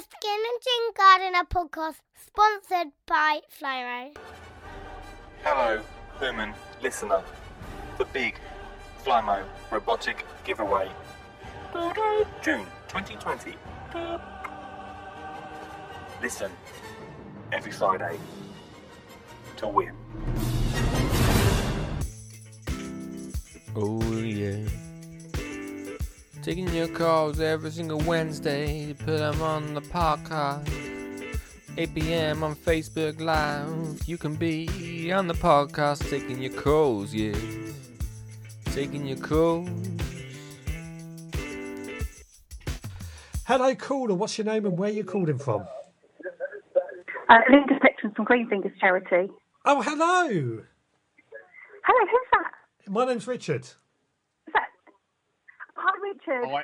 the Skin and Gin Gardener podcast, sponsored by Flymo. Hello, human listener. The big Flymo robotic giveaway. June 2020. Listen every Friday to win. Oh yeah. Taking your calls every single Wednesday. Put them on the podcast. 8 p.m. on Facebook Live. You can be on the podcast taking your calls, yeah. Taking your calls. Hello, caller. What's your name and where you calling from? Uh, Linda Spectrum from Green Fingers Charity. Oh, hello. Hello, who's that? My name's Richard. Is Richard. Oh, I,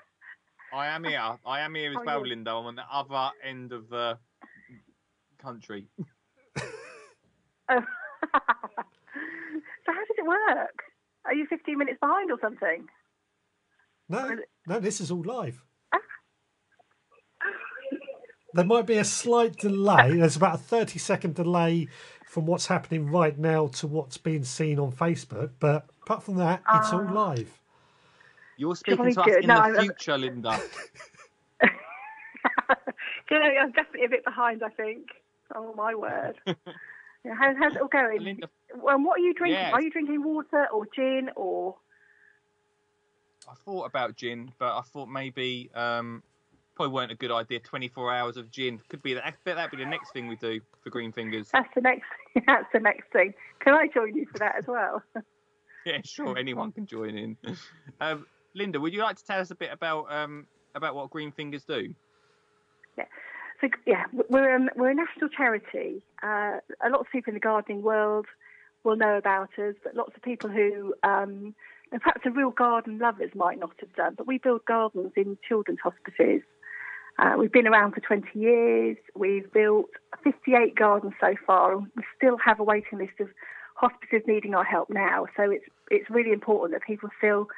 I am here. I am here as well. Linda. I'm on the other end of the country. Oh. so how does it work? Are you 15 minutes behind or something? No, no, this is all live. Ah. There might be a slight delay. There's about a 30 second delay from what's happening right now to what's being seen on Facebook. But apart from that, it's all ah. live. You're speaking to us good. in No, the I'm- future, Linda. you know, I'm definitely a bit behind, I think. Oh, my word. yeah, how, how's it all going? Linda, Well, what are you drinking? Are you drinking water or gin or... I thought about gin, but I thought maybe um, probably weren't a good idea. 24 hours of gin could be that. That'd be the next thing we do for Green Fingers. That's the next. That's the next thing. Can I join you for that as well? Yeah, sure. Anyone can join in. Um, Linda, would you like to tell us a bit about um, about what Green Fingers do? Yeah. So yeah, we're um, we're a national charity. Uh, a lot of people in the gardening world will know about us, but lots of people who, um, and perhaps the real garden lovers might not have done. But we build gardens in children's hospices. Uh, we've been around for 20 years. We've built 58 gardens so far, and we still have a waiting list of hospices needing our help now. So it's it's really important that people still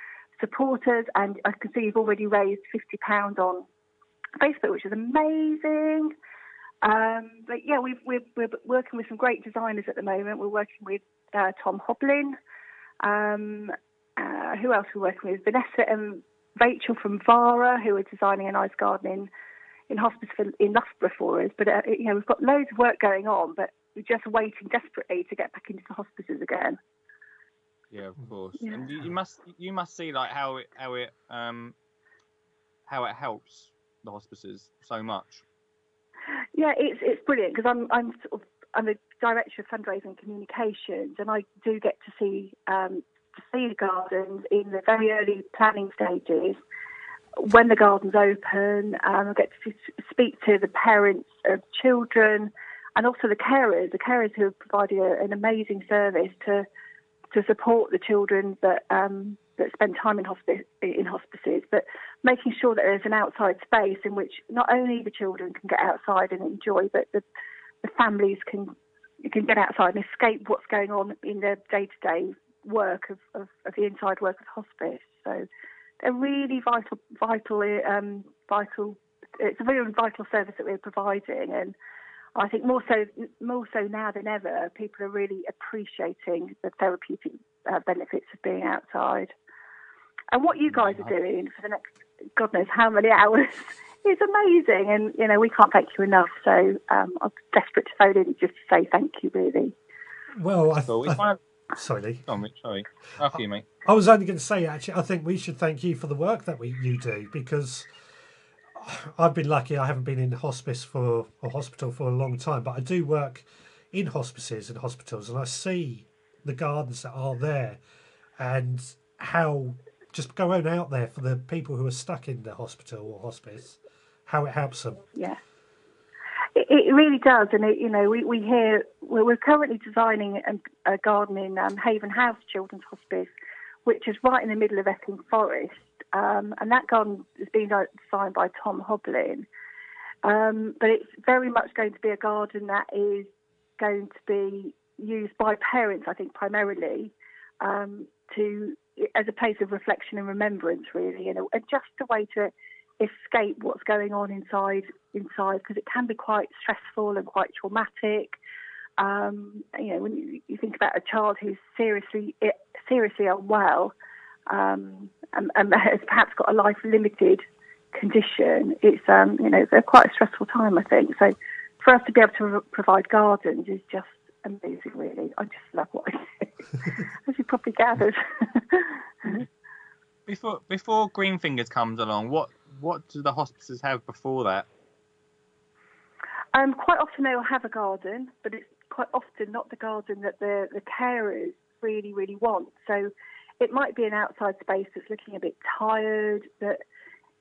support us. And I can see you've already raised 50 pounds on Facebook, which is amazing. Um, but yeah, we've, we're, we're working with some great designers at the moment. We're working with uh, Tom Hoblyn. Um, uh, who else we're we working with? Vanessa and Rachel from Vara, who are designing a nice garden in, in hospice for, in Loughborough for us. But uh, you know, we've got loads of work going on, but we're just waiting desperately to get back into the hospices again. Yeah, of course. Yeah. And you, you must you must see like how it how it um how it helps the hospices so much. Yeah, it's it's brilliant because I'm I'm sort of I'm the director of fundraising communications, and I do get to see um, to see the gardens in the very early planning stages. When the gardens open, um, I get to speak to the parents of children, and also the carers. The carers who have provided a, an amazing service to to support the children that um, that spend time in hospice in hospices, but making sure that there's an outside space in which not only the children can get outside and enjoy, but the, the families can can get outside and escape what's going on in their day to day work of, of, of the inside work of hospice. So they're really vital, vital, um, vital. It's a very vital service that we're providing, and I think more so, more so now than ever, people are really appreciating the therapeutic uh, benefits of being outside. And what you guys are doing for the next God knows how many hours is amazing, and you know we can't thank you enough. So um, I'm desperate to phone in just to say thank you, really. Well, I, Cool. It's I, one sorry, Lee. oh, Mitch, sorry. After you, mate. I was only going to say, actually, I think we should thank you for the work that we you do because I've been lucky. I haven't been in hospice for a hospital for a long time, but I do work in hospices and hospitals, and I see the gardens that are there and how just going out there for the people who are stuck in the hospital or hospice, how it helps them. Yeah. It, really does, and it, you know we we hear we're, we're currently designing a, a garden in um, Haven House Children's Hospice, which is right in the middle of Epping Forest, um, and that garden has been designed by Tom Hoblyn. Um, but it's very much going to be a garden that is going to be used by parents, I think, primarily um, to as a place of reflection and remembrance, really, and, and just a way to escape what's going on inside inside because it can be quite stressful and quite traumatic. Um, you know, when you, you, think about a child who's seriously seriously unwell um, and, and, has perhaps got a life limited condition, it's um, you know it's quite a stressful time. I think so. For us to be able to provide gardens is just amazing, really. I just love what I do, as you probably gathered. before before Green Fingers comes along, what what do the hospices have before that? Um, quite often they'll have a garden, but it's quite often not the garden that the the carers really really want. So it might be an outside space that's looking a bit tired, that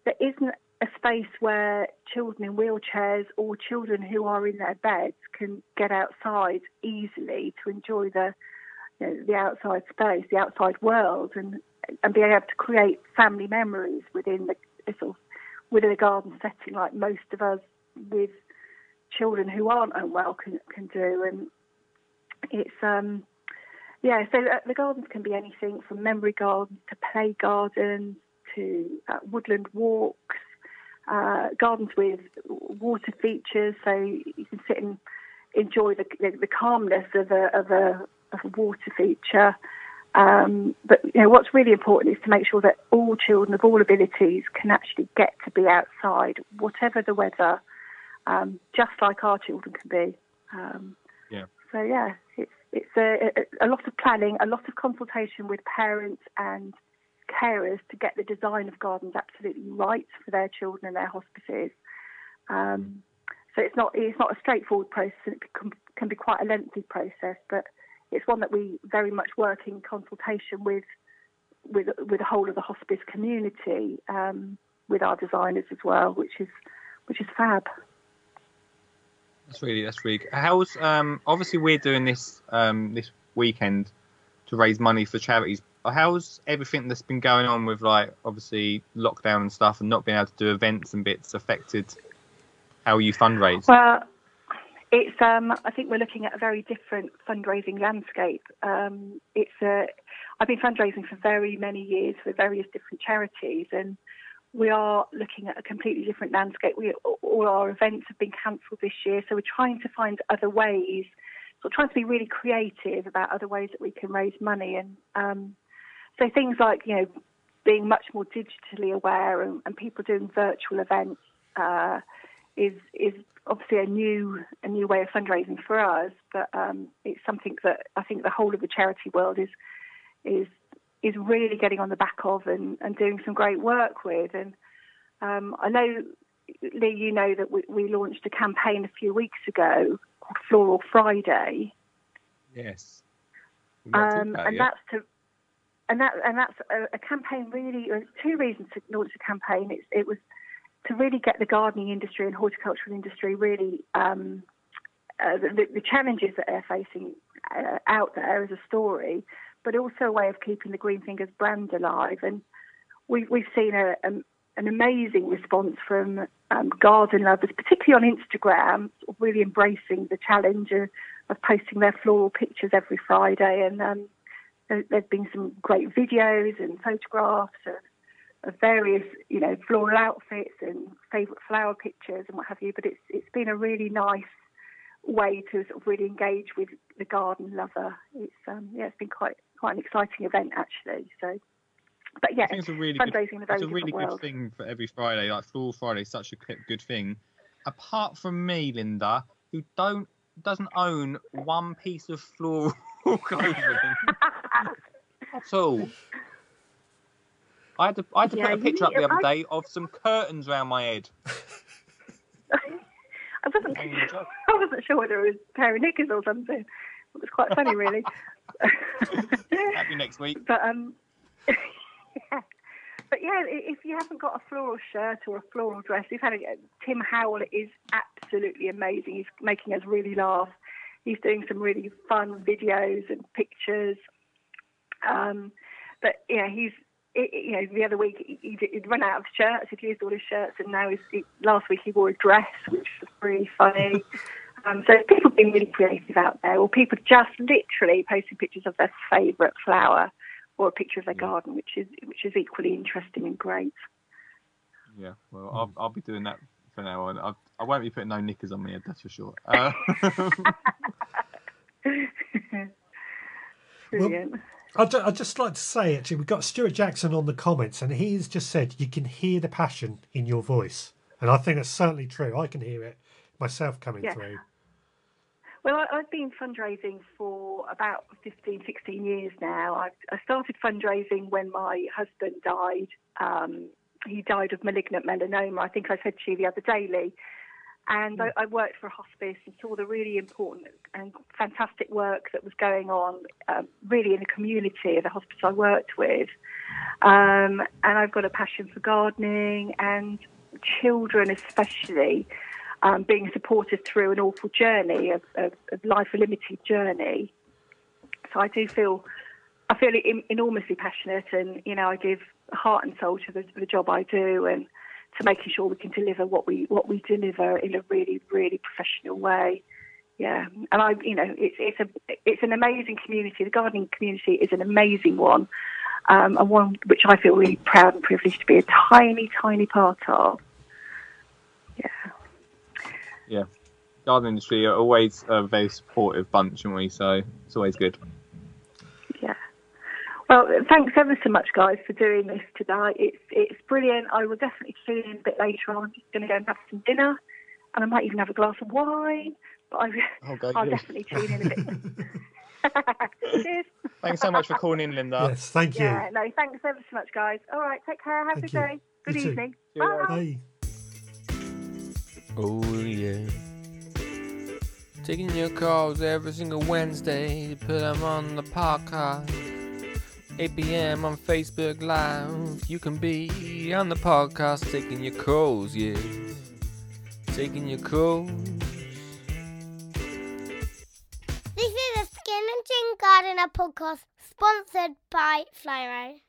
there isn't a space where children in wheelchairs or children who are in their beds can get outside easily to enjoy the you know, the outside space, the outside world, and and be able to create family memories within the sort of within a garden setting, like most of us with children who aren't unwell can can do. And it's um yeah, so uh, the gardens can be anything from memory gardens to play gardens to uh, woodland walks uh, gardens with water features, so you can sit and enjoy the, the, the calmness of a, of a, of a water feature. Um, but you know what's really important is to make sure that all children of all abilities can actually get to be outside, whatever the weather, um, just like our children can be. Um, yeah. So yeah, it's a, a, a lot of planning, a lot of consultation with parents and carers to get the design of gardens absolutely right for their children and their hospices. Um, so it's not it's not a straightforward process. It can, can be quite a lengthy process, but it's one that we very much work in consultation with with with the whole of the hospice community, um, with our designers as well, which is which is fab. That's really that's really. How's um obviously we're doing this um this weekend to raise money for charities, how's everything that's been going on with like obviously lockdown and stuff and not being able to do events and bits affected how you fundraise? Well, it's um, I think we're looking at a very different fundraising landscape. Um, it's a I've been fundraising for very many years for various different charities and we are looking at a completely different landscape. We, all our events have been cancelled this year, so we're trying to find other ways, so trying to be really creative about other ways that we can raise money. And um, so things like, you know, being much more digitally aware and, and people doing virtual events uh, is is obviously a new a new way of fundraising for us, but um, it's something that I think the whole of the charity world is is is really getting on the back of and, and doing some great work with. And um, I know, Lee, you know that we, we launched a campaign a few weeks ago called Floral Friday. Yes. Um, and that's to and that and that's a, a campaign really. Uh, two reasons to launch a campaign. It, it, was to really get the gardening industry and horticultural industry really um, uh, the, the, challenges that they're facing uh, out there as a story, but also a way of keeping the Green Fingers brand alive. And we've we've seen a, a an amazing response from um, garden lovers, particularly on Instagram, really embracing the challenge of, posting their floral pictures every Friday and um, there's been some great videos and photographs of, of various, you know, floral outfits and favourite flower pictures and what have you. But it's it's been a really nice way to sort of really engage with the garden lover. It's um, yeah, it's been quite quite an exciting event actually. So, but yeah, it's a really fundraising good, it's a really good thing for every Friday. Like Floral Friday is such a good thing. Apart from me, Linda, who don't doesn't own one piece of floral clothing at all. I had to, I had to yeah, put a picture up the other I... day of some curtains around my head. I wasn't, I wasn't sure whether it was a pair of knickers or something. It was quite funny, really. Happy next week. But um, yeah. But yeah, if you haven't got a floral shirt or a floral dress, you've had a, Tim Howell is absolutely amazing. He's making us really laugh. He's doing some really fun videos and pictures. Um, but yeah, he's you know the other week he, would run out of shirts. He'd used all his shirts, and now he's, he, last week he wore a dress, which was really funny. Um, so people being really creative out there, or people just literally posting pictures of their favourite flower or a picture of their garden, which is which is equally interesting and great. Yeah, well, I'll, I'll be doing that for now on. I, I won't be putting no knickers on my head, that's for sure. Uh, Brilliant. I'd, I'd just like to say, actually, we've got Stuart Jackson on the comments, and he's just said you can hear the passion in your voice. And I think that's certainly true. I can hear it myself coming Yeah. through. Well, I've been fundraising for about 15, 16 years now. I, I started fundraising when my husband died. Um, he died of malignant melanoma. I think I said to you the other day, Lee. And I, I worked for a hospice and saw the really important and fantastic work that was going on, um, really in the community of the hospice I worked with. Um, and I've got a passion for gardening and children, especially um, being supported through an awful journey of, of, of life, a limited journey. So I do feel, I feel enormously passionate, and you know, I give heart and soul to the, the job I do, and to making sure we can deliver what we what we deliver in a really, really professional way. Yeah, and I, you know, it's it's a it's an amazing community. The gardening community is an amazing one, um, and one which I feel really proud and privileged to be a tiny, tiny part of. Yeah. yeah, garden industry are always a very supportive bunch, aren't we? So it's always good. Yeah. Well, thanks ever so much, guys, for doing this today. It's it's brilliant. I will definitely tune in a bit later on. I'm just going to go and have some dinner, and I might even have a glass of wine. But I, Oh, go I'll you. definitely tune in a bit. Cheers. Thanks so much for calling in, Linda. yes, thank you. Yeah. No, thanks ever so much, guys. All right. Take care. Have a good day. Good You evening. Cheers. Bye. Bye. Oh yeah. Taking your calls every single Wednesday. Put them on the podcast. 8 p.m. on Facebook Live. You can be on the podcast taking your calls, yeah. Taking your calls. This is a Skin and Chin Gardener podcast sponsored by Flymo.